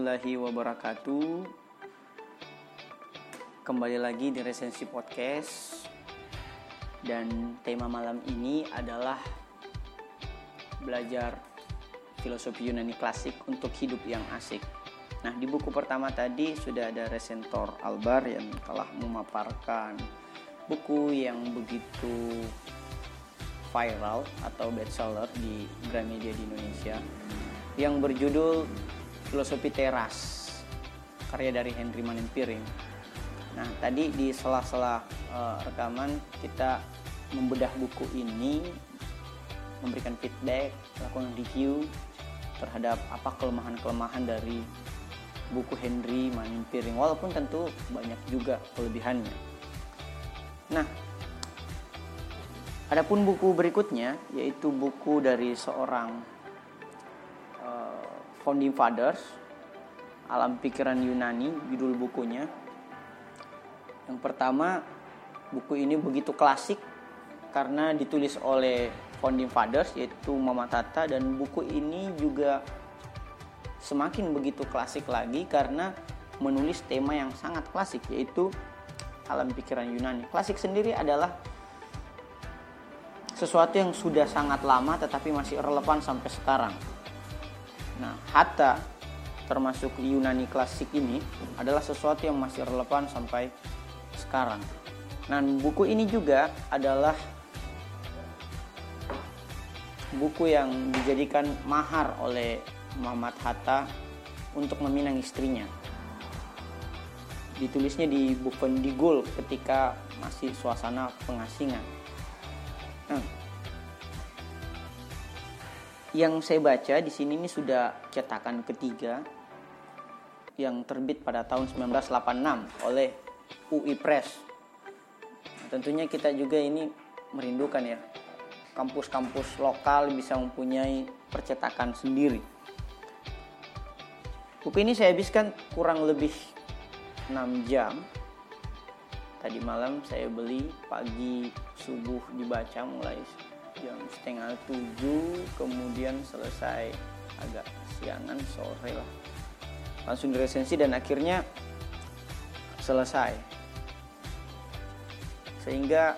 Warahmatullahi wabarakatuh. Kembali lagi di resensi podcast dan tema malam ini adalah belajar filosofi Yunani klasik untuk hidup yang asik. Nah, di buku pertama tadi sudah ada resentor Albar yang telah memaparkan buku yang begitu viral atau bestseller di Gramedia di Indonesia yang berjudul Filosofi Teras karya dari Henry Manimpiring. Nah, tadi di sela-sela uh, rekaman kita membedah buku ini, memberikan feedback, melakukan review terhadap apa kelemahan-kelemahan dari buku Henry Manimpiring walaupun tentu banyak juga kelebihannya. Nah, adapun buku berikutnya yaitu buku dari seorang Founding Fathers Alam Pikiran Yunani judul bukunya yang pertama buku ini begitu klasik karena ditulis oleh Founding Fathers yaitu Mama Tata dan buku ini juga semakin begitu klasik lagi karena menulis tema yang sangat klasik yaitu alam pikiran Yunani. Klasik sendiri adalah sesuatu yang sudah sangat lama tetapi masih relevan sampai sekarang. Nah, Hatta termasuk Yunani klasik ini adalah sesuatu yang masih relevan sampai sekarang. Nah, buku ini juga adalah buku yang dijadikan mahar oleh Muhammad Hatta untuk meminang istrinya. Ditulisnya di Bukendigul ketika masih suasana pengasingan. Nah, yang saya baca di sini ini sudah cetakan ketiga yang terbit pada tahun 1986 oleh UI Press. Tentunya kita juga ini merindukan ya kampus-kampus lokal bisa mempunyai percetakan sendiri. Buku ini saya habiskan kurang lebih 6 jam. Tadi malam saya beli, pagi subuh dibaca mulai jam setengah tujuh kemudian selesai. Agak siangan sore lah. Langsung diresensi dan akhirnya selesai. Sehingga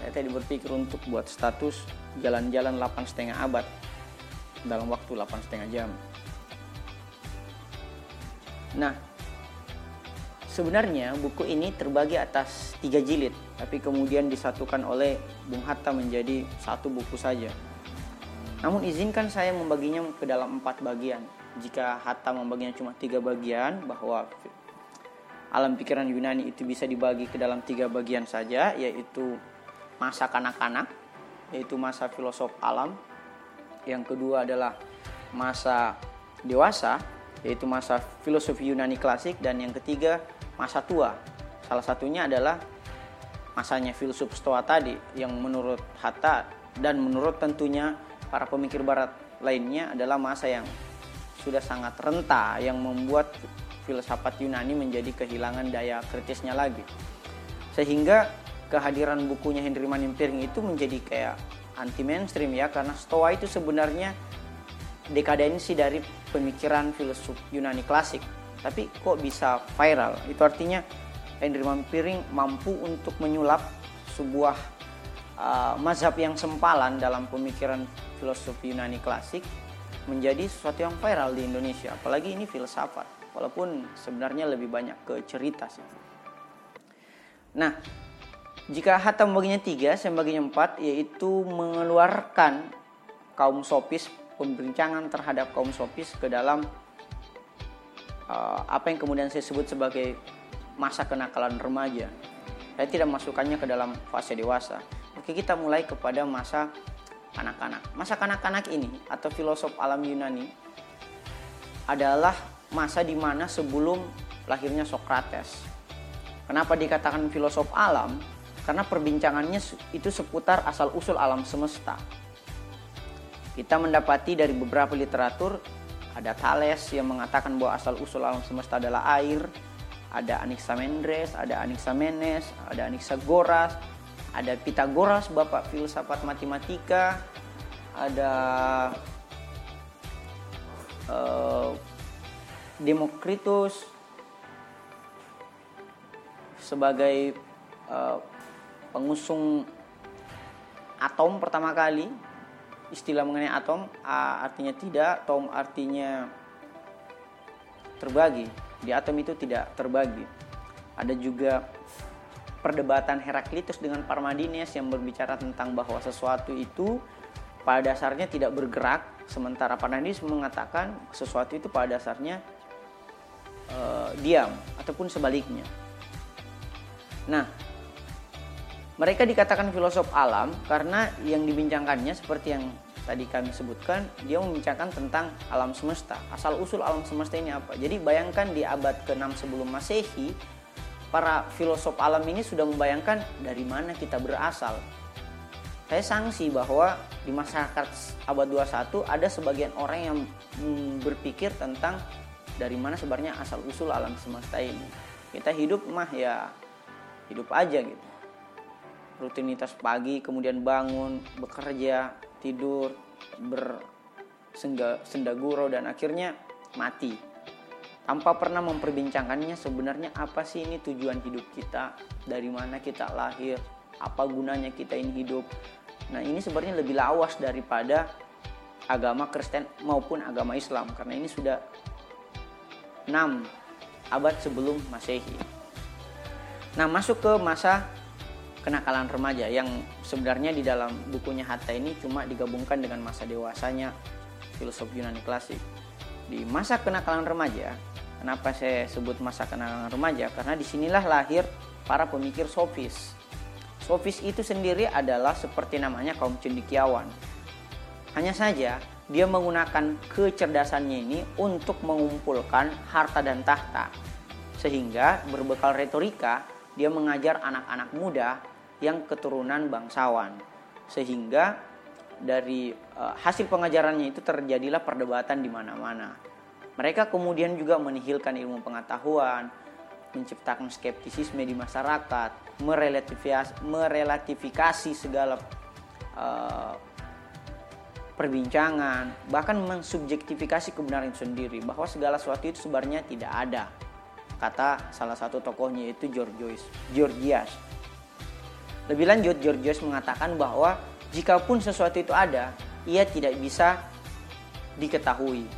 saya tadi berpikir untuk buat status jalan-jalan 8 setengah abad. Dalam waktu 8 setengah jam. Nah Sebenarnya buku ini terbagi atas tiga jilid, tapi kemudian disatukan oleh Bung Hatta menjadi satu buku saja. Namun izinkan saya membaginya ke dalam empat bagian. Jika Hatta membaginya cuma tiga bagian, bahwa alam pikiran Yunani itu bisa dibagi ke dalam tiga bagian saja, yaitu masa kanak-kanak, yaitu masa filosof alam. Yang kedua adalah masa dewasa, yaitu masa filosofi Yunani klasik, dan yang ketiga masa tua. Salah satunya adalah masanya filsuf Stoa tadi yang menurut Hatta dan menurut tentunya para pemikir barat lainnya adalah masa yang sudah sangat renta yang membuat filsafat Yunani menjadi kehilangan daya kritisnya lagi. Sehingga kehadiran bukunya Henry Manimpiring itu menjadi kayak anti mainstream ya karena Stoa itu sebenarnya dekadensi dari pemikiran filsuf Yunani klasik tapi kok bisa viral? Itu artinya Henry Mampiring mampu untuk menyulap sebuah uh, mazhab yang sempalan dalam pemikiran filosofi Yunani klasik menjadi sesuatu yang viral di Indonesia. Apalagi ini filsafat walaupun sebenarnya lebih banyak ke cerita sih. Nah jika Hatta membaginya tiga, saya membaginya empat, yaitu mengeluarkan kaum sopis, pembincangan terhadap kaum sopis ke dalam uh, apa yang kemudian saya sebut sebagai masa kenakalan remaja. Saya tidak masukkannya ke dalam fase dewasa. Oke, kita mulai kepada masa kanak-kanak. Masa kanak-kanak ini atau filosof alam Yunani adalah masa di mana sebelum lahirnya Socrates. Kenapa dikatakan filosof alam? Karena perbincangannya itu seputar asal-usul alam semesta. Kita mendapati dari beberapa literatur ada Thales yang mengatakan bahwa asal usul alam semesta adalah air ada Anaximandres, ada Anaximenes, ada Anaxagoras, ada Pythagoras bapak filsafat matematika, ada uh, Demokritus sebagai uh, pengusung atom pertama kali istilah mengenai atom A artinya tidak tom artinya terbagi. Di atom itu tidak terbagi. Ada juga perdebatan Heraklitus dengan Parmenides yang berbicara tentang bahwa sesuatu itu pada dasarnya tidak bergerak sementara Parmenides mengatakan sesuatu itu pada dasarnya uh, diam ataupun sebaliknya. Nah mereka dikatakan filosof alam karena yang dibincangkannya seperti yang tadi kami sebutkan dia membincangkan tentang alam semesta asal usul alam semesta ini apa jadi bayangkan di abad ke-6 sebelum masehi para filosof alam ini sudah membayangkan dari mana kita berasal. Saya sangsi bahwa di masyarakat abad 21 ada sebagian orang yang berpikir tentang dari mana sebenarnya asal usul alam semesta ini. Kita hidup mah ya hidup aja gitu. Rutinitas pagi, kemudian bangun, bekerja, tidur, bersendaguro dan akhirnya mati tanpa pernah memperbincangkannya sebenarnya apa sih ini tujuan hidup kita, dari mana kita lahir, apa gunanya kita ini hidup. Nah ini sebenarnya lebih lawas daripada agama Kristen maupun agama Islam karena ini sudah 6 abad sebelum Masehi. Nah masuk ke masa kenakalan remaja yang sebenarnya di dalam bukunya Hatta ini cuma digabungkan dengan masa dewasanya filosof Yunani klasik. Di masa kenakalan remaja, Kenapa saya sebut masa kenakalan remaja? Karena di sinilah lahir para pemikir sofis. Sofis itu sendiri adalah seperti namanya kaum cendikiawan. Hanya saja dia menggunakan kecerdasannya ini untuk mengumpulkan harta dan tahta. Sehingga berbekal retorika dia mengajar anak-anak muda yang keturunan bangsawan. Sehingga dari uh, hasil pengajarannya itu terjadilah perdebatan di mana-mana. Mereka kemudian juga menihilkan ilmu pengetahuan, menciptakan skeptisisme di masyarakat, merelatifikasi segala uh, perbincangan, bahkan mensubjektifikasi kebenaran itu sendiri bahwa segala sesuatu itu sebenarnya tidak ada. Kata salah satu tokohnya itu Georgios. Georgias. Lebih lanjut, Georgios mengatakan bahwa jikapun sesuatu itu ada, ia tidak bisa diketahui.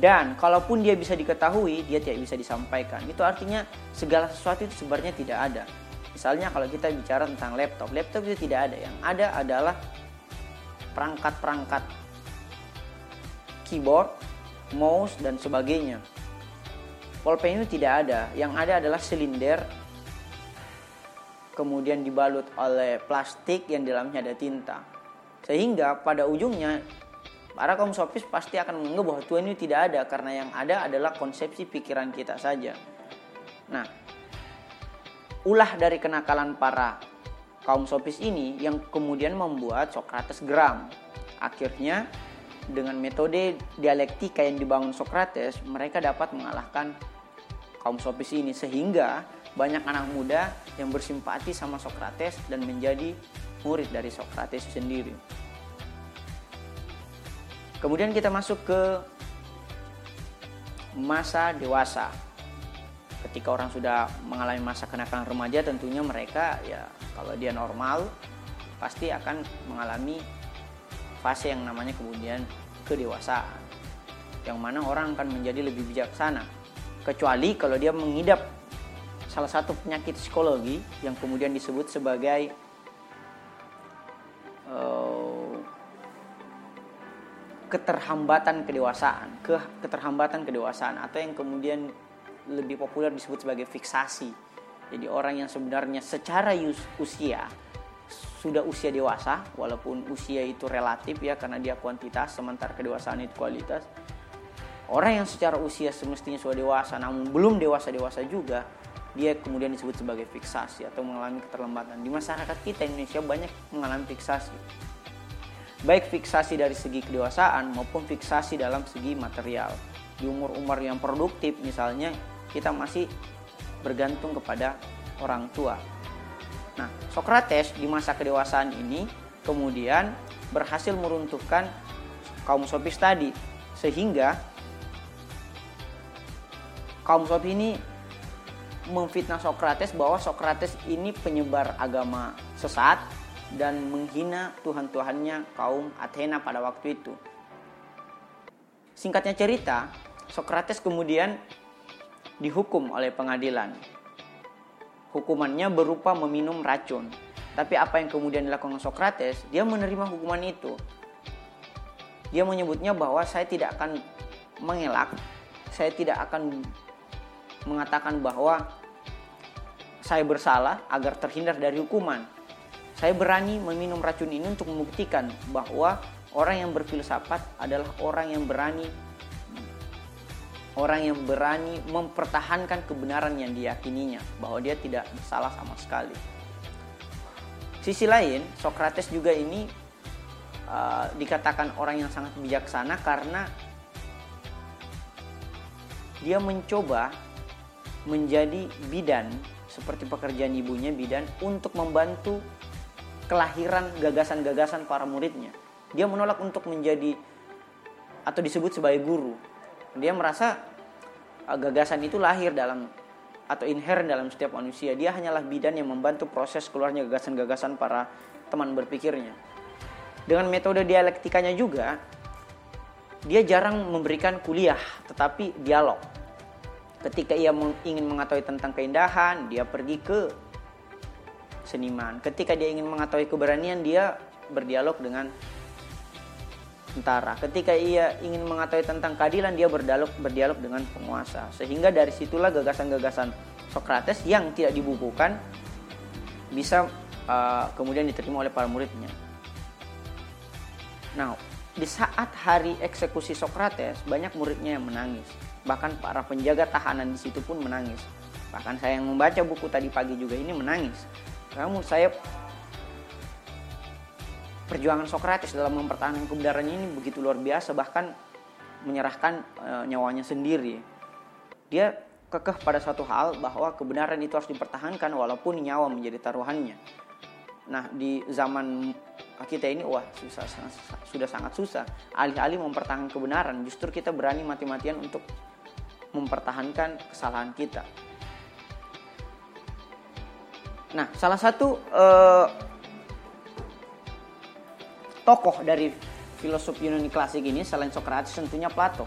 Dan kalaupun dia bisa diketahui dia tidak bisa disampaikan. Itu artinya segala sesuatu itu sebenarnya tidak ada. Misalnya kalau kita bicara tentang laptop laptop itu tidak ada. Yang ada adalah perangkat-perangkat keyboard mouse dan sebagainya. Pulpen itu tidak ada. Yang ada adalah silinder kemudian dibalut oleh plastik yang di dalamnya ada tinta sehingga pada ujungnya Para kaum sofis pasti akan menganggap bahwa Tuhan itu tidak ada karena yang ada adalah konsepsi pikiran kita saja. Nah, ulah dari kenakalan para kaum sofis ini yang kemudian membuat Socrates geram. Akhirnya dengan metode dialektika yang dibangun Socrates, mereka dapat mengalahkan kaum sofis ini sehingga banyak anak muda yang bersimpati sama Socrates dan menjadi murid dari Socrates sendiri. Kemudian kita masuk ke masa dewasa. Ketika orang sudah mengalami masa kenakalan remaja, tentunya mereka ya kalau dia normal pasti akan mengalami fase yang namanya kemudian kedewasaan. Yang mana orang akan menjadi lebih bijaksana. Kecuali kalau dia mengidap salah satu penyakit psikologi yang kemudian disebut sebagai keterhambatan kedewasaan, ke keterhambatan kedewasaan atau yang kemudian lebih populer disebut sebagai fiksasi. Jadi orang yang sebenarnya secara usia sudah usia dewasa, walaupun usia itu relatif ya karena dia kuantitas, sementara kedewasaan itu kualitas. Orang yang secara usia semestinya sudah dewasa namun belum dewasa-dewasa juga, dia kemudian disebut sebagai fiksasi atau mengalami keterlambatan. Di masyarakat kita Indonesia banyak mengalami fiksasi baik fiksasi dari segi kedewasaan maupun fiksasi dalam segi material. Di umur-umur yang produktif misalnya kita masih bergantung kepada orang tua. Nah, Socrates di masa kedewasaan ini kemudian berhasil meruntuhkan kaum sofis tadi sehingga kaum Sofi ini memfitnah Sokrates bahwa Sokrates ini penyebar agama sesat dan menghina Tuhan-Tuhannya kaum Athena pada waktu itu. Singkatnya cerita, Sokrates kemudian dihukum oleh pengadilan. Hukumannya berupa meminum racun. Tapi apa yang kemudian dilakukan Sokrates, dia menerima hukuman itu. Dia menyebutnya bahwa saya tidak akan mengelak, saya tidak akan mengatakan bahwa saya bersalah agar terhindar dari hukuman. Saya berani meminum racun ini untuk membuktikan bahwa orang yang berfilsafat adalah orang yang berani orang yang berani mempertahankan kebenaran yang diyakininya bahwa dia tidak bersalah sama sekali. Sisi lain, Socrates juga ini uh, dikatakan orang yang sangat bijaksana karena dia mencoba menjadi bidan seperti pekerjaan ibunya bidan untuk membantu kelahiran gagasan-gagasan para muridnya. Dia menolak untuk menjadi atau disebut sebagai guru. Dia merasa uh, gagasan itu lahir dalam atau inherent dalam setiap manusia. Dia hanyalah bidan yang membantu proses keluarnya gagasan-gagasan para teman berpikirnya. Dengan metode dialektikanya juga, dia jarang memberikan kuliah, tetapi dialog. Ketika ia ingin mengetahui tentang keindahan, dia pergi ke seniman. Ketika dia ingin mengetahui keberanian, dia berdialog dengan tentara. Ketika ia ingin mengetahui tentang keadilan, dia berdialog berdialog dengan penguasa. Sehingga dari situlah gagasan-gagasan Socrates yang tidak dibukukan bisa uh, kemudian diterima oleh para muridnya. Nah, di saat hari eksekusi Socrates, banyak muridnya yang menangis. Bahkan para penjaga tahanan di situ pun menangis. Bahkan saya yang membaca buku tadi pagi juga ini menangis. Kamu saya perjuangan Socrates dalam mempertahankan kebenarannya ini begitu luar biasa bahkan menyerahkan e, nyawanya sendiri. Dia kekeh pada satu hal bahwa kebenaran itu harus dipertahankan walaupun nyawa menjadi taruhannya. Nah, di zaman kita ini wah susah, sudah sangat susah. Alih-alih mempertahankan kebenaran, justru kita berani mati-matian untuk mempertahankan kesalahan kita. Nah, salah satu uh, tokoh dari filosof Yunani klasik ini selain Socrates tentunya Plato.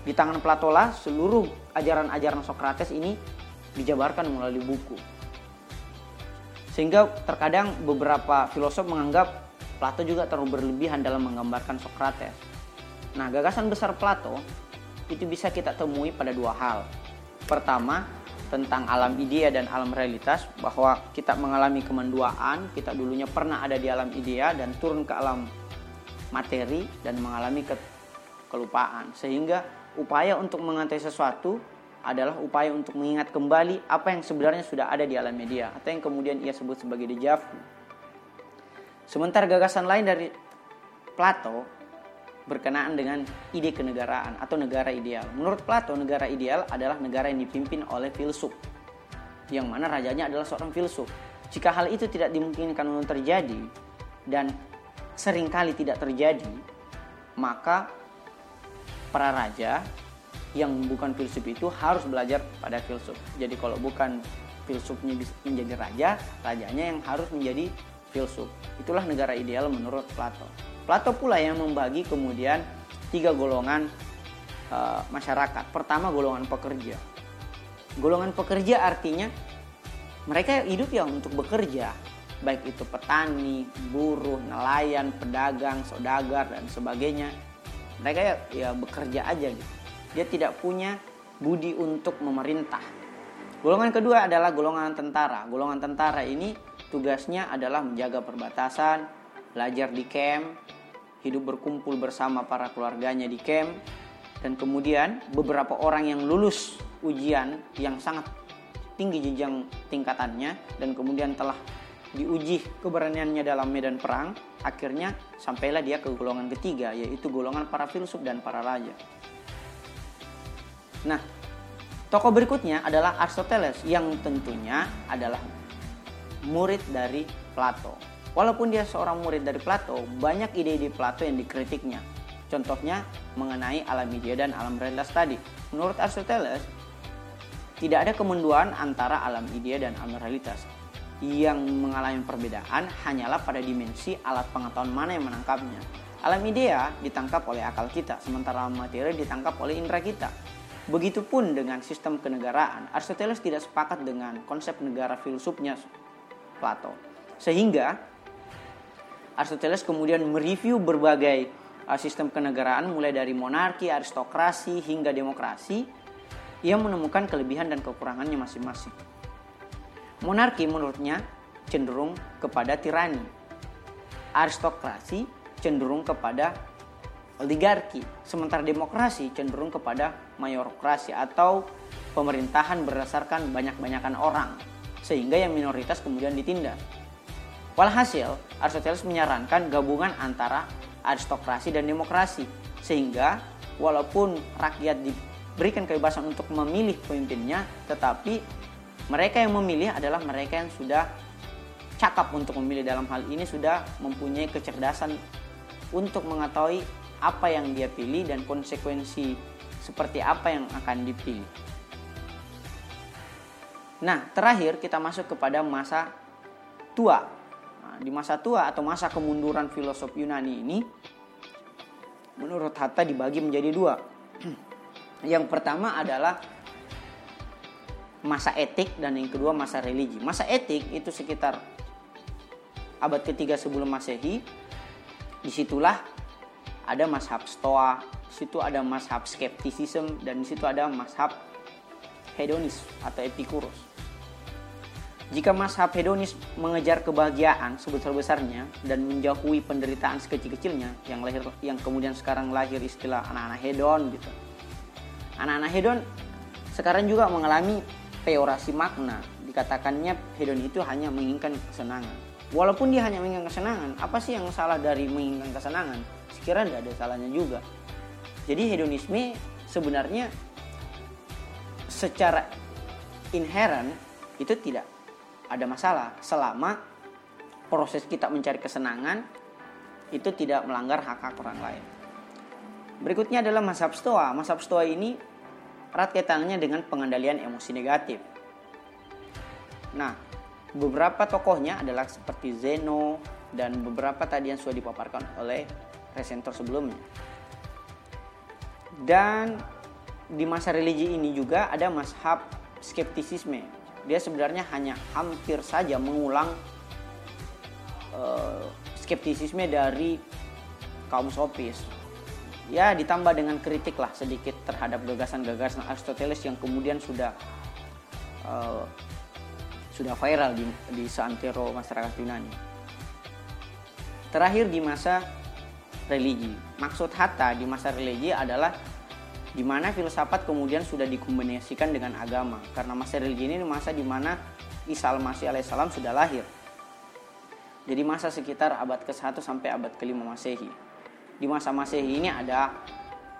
Di tangan Plato lah seluruh ajaran-ajaran Socrates ini dijabarkan melalui buku. Sehingga terkadang beberapa filosof menganggap Plato juga terlalu berlebihan dalam menggambarkan Socrates. Nah, gagasan besar Plato itu bisa kita temui pada dua hal. Pertama, tentang alam idea dan alam realitas bahwa kita mengalami kemenduaan, kita dulunya pernah ada di alam idea dan turun ke alam materi dan mengalami ke kelupaan. Sehingga upaya untuk mengetahui sesuatu adalah upaya untuk mengingat kembali apa yang sebenarnya sudah ada di alam media atau yang kemudian ia sebut sebagai deja vu. Sementara gagasan lain dari Plato berkenaan dengan ide kenegaraan atau negara ideal. Menurut Plato, negara ideal adalah negara yang dipimpin oleh filsuf, yang mana rajanya adalah seorang filsuf. Jika hal itu tidak dimungkinkan untuk terjadi dan sering kali tidak terjadi, maka para raja yang bukan filsuf itu harus belajar pada filsuf. Jadi kalau bukan filsufnya menjadi raja, rajanya yang harus menjadi filsuf. Itulah negara ideal menurut Plato. Plato pula yang membagi kemudian tiga golongan uh, masyarakat. Pertama golongan pekerja. Golongan pekerja artinya mereka hidup ya untuk bekerja, baik itu petani, buruh, nelayan, pedagang, saudagar dan sebagainya. Mereka ya, ya bekerja aja gitu. Dia tidak punya budi untuk memerintah. Golongan kedua adalah golongan tentara. Golongan tentara ini tugasnya adalah menjaga perbatasan, belajar di camp, hidup berkumpul bersama para keluarganya di camp dan kemudian beberapa orang yang lulus ujian yang sangat tinggi jenjang tingkatannya dan kemudian telah diuji keberaniannya dalam medan perang akhirnya sampailah dia ke golongan ketiga yaitu golongan para filsuf dan para raja. Nah tokoh berikutnya adalah Aristoteles yang tentunya adalah murid dari Plato Walaupun dia seorang murid dari Plato, banyak ide-ide Plato yang dikritiknya. Contohnya mengenai alam idea dan alam realitas tadi. Menurut Aristoteles, Tidak ada kemenduaan antara alam ide dan alam realitas. Yang mengalami perbedaan hanyalah pada dimensi alat pengetahuan mana yang menangkapnya. Alam idea ditangkap oleh akal kita, sementara alam materi ditangkap oleh indera kita. Begitupun dengan sistem kenegaraan, Aristoteles tidak sepakat dengan konsep negara filsufnya Plato. Sehingga Aristoteles kemudian mereview berbagai uh, sistem kenegaraan mulai dari monarki, aristokrasi hingga demokrasi yang menemukan kelebihan dan kekurangannya masing-masing. Monarki menurutnya cenderung kepada tirani. Aristokrasi cenderung kepada oligarki, sementara demokrasi cenderung kepada mayorokrasi atau pemerintahan berdasarkan banyak-banyakan orang, sehingga yang minoritas kemudian ditindak. Walhasil, Aristoteles menyarankan gabungan antara aristokrasi dan demokrasi, sehingga walaupun rakyat diberikan kebebasan untuk memilih pemimpinnya, tetapi mereka yang memilih adalah mereka yang sudah cakap untuk memilih dalam hal ini sudah mempunyai kecerdasan untuk mengetahui apa yang dia pilih dan konsekuensi seperti apa yang akan dipilih. Nah, terakhir kita masuk kepada masa tua di masa tua atau masa kemunduran filosof Yunani ini menurut Hatta dibagi menjadi dua. yang pertama adalah masa etik dan yang kedua masa religi. Masa etik itu sekitar abad ketiga sebelum masehi. Di situlah ada mashab stoa, situ ada mashab skeptisism dan di situ ada mashab hedonis atau epikuros. Jika mashab hedonis mengejar kebahagiaan sebesar-besarnya dan menjauhi penderitaan sekecil-kecilnya yang lahir yang kemudian sekarang lahir istilah anak-anak hedon gitu. Anak-anak hedon sekarang juga mengalami peorasi makna. Dikatakannya hedon itu hanya menginginkan kesenangan. Walaupun dia hanya menginginkan kesenangan, apa sih yang salah dari menginginkan kesenangan? Sekiranya tidak ada salahnya juga. Jadi hedonisme sebenarnya secara inherent itu tidak ada masalah selama proses kita mencari kesenangan itu tidak melanggar hak hak orang lain. Berikutnya adalah mazhab stoa. Mazhab stoa ini erat kaitannya dengan pengendalian emosi negatif. Nah, beberapa tokohnya adalah seperti Zeno dan beberapa tadi yang sudah dipaparkan oleh presenter sebelumnya. Dan di masa religi ini juga ada mazhab skeptisisme dia sebenarnya hanya hampir saja mengulang uh, skeptisisme dari kaum sofis ya ditambah dengan kritik lah sedikit terhadap gagasan-gagasan Aristoteles yang kemudian sudah uh, sudah viral di, di seantero masyarakat Yunani. Terakhir di masa religi. Maksud Hatta di masa religi adalah di mana filsafat kemudian sudah dikombinasikan dengan agama karena masa religi ini masa di mana Isa al-Masih alaihissalam sudah lahir. Jadi masa sekitar abad ke-1 sampai abad ke-5 Masehi. Di masa Masehi ini ada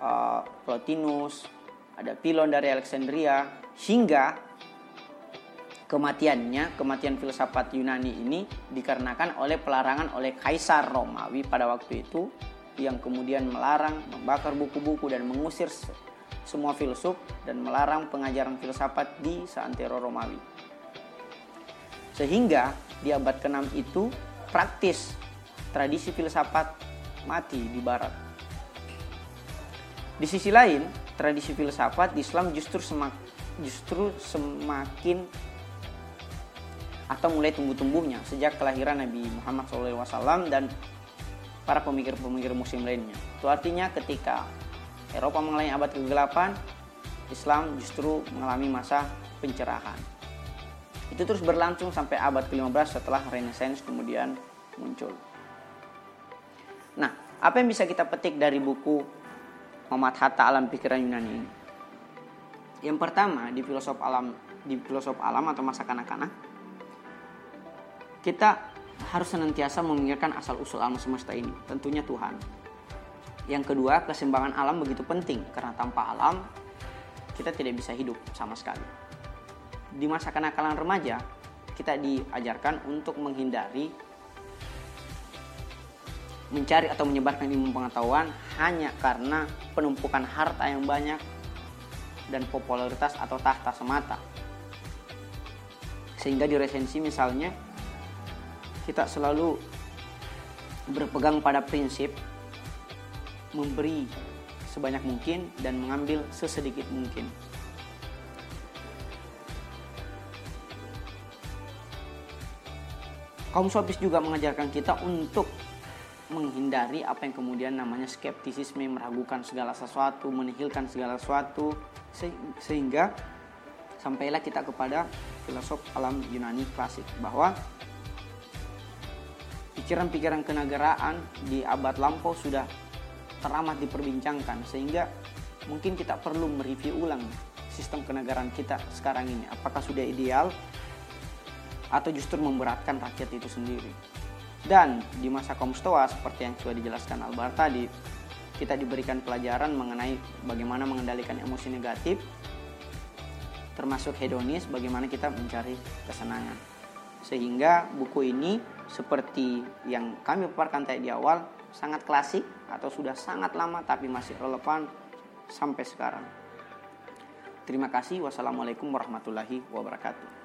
uh, Plotinus, ada Pilon dari Alexandria hingga kematiannya, kematian filsafat Yunani ini dikarenakan oleh pelarangan oleh Kaisar Romawi pada waktu itu yang kemudian melarang membakar buku-buku dan mengusir semua filsuf dan melarang pengajaran filsafat di seantero Romawi. Sehingga di abad ke-6 itu praktis tradisi filsafat mati di barat. Di sisi lain, tradisi filsafat di Islam justru semak, justru semakin atau mulai tumbuh-tumbuhnya sejak kelahiran Nabi Muhammad SAW dan para pemikir-pemikir muslim lainnya. Itu artinya ketika Eropa mengalami abad ke-8, Islam justru mengalami masa pencerahan. Itu terus berlangsung sampai abad ke-15 setelah Renaissance kemudian muncul. Nah, apa yang bisa kita petik dari buku Muhammad Hatta Alam Pikiran Yunani ini? Yang pertama, di filosof alam di filosof alam atau masa kanak-kanak, kita harus senantiasa memikirkan asal usul alam semesta ini, tentunya Tuhan. Yang kedua, keseimbangan alam begitu penting karena tanpa alam kita tidak bisa hidup sama sekali. Di masa kenakalan remaja, kita diajarkan untuk menghindari mencari atau menyebarkan ilmu pengetahuan hanya karena penumpukan harta yang banyak dan popularitas atau tahta semata. Sehingga di resensi misalnya kita selalu berpegang pada prinsip memberi sebanyak mungkin dan mengambil sesedikit mungkin. Kaum sofis juga mengajarkan kita untuk menghindari apa yang kemudian namanya skeptisisme, meragukan segala sesuatu, menihilkan segala sesuatu, sehingga sampailah kita kepada filosof alam Yunani klasik bahwa pikiran-pikiran kenegaraan di abad lampau sudah teramat diperbincangkan sehingga mungkin kita perlu mereview ulang sistem kenegaraan kita sekarang ini apakah sudah ideal atau justru memberatkan rakyat itu sendiri. Dan di masa kaum stoa seperti yang sudah dijelaskan Albar tadi, kita diberikan pelajaran mengenai bagaimana mengendalikan emosi negatif, termasuk hedonis, bagaimana kita mencari kesenangan. Sehingga buku ini seperti yang kami paparkan tadi di awal, sangat klasik atau sudah sangat lama tapi masih relevan sampai sekarang. Terima kasih. Wassalamualaikum warahmatullahi wabarakatuh.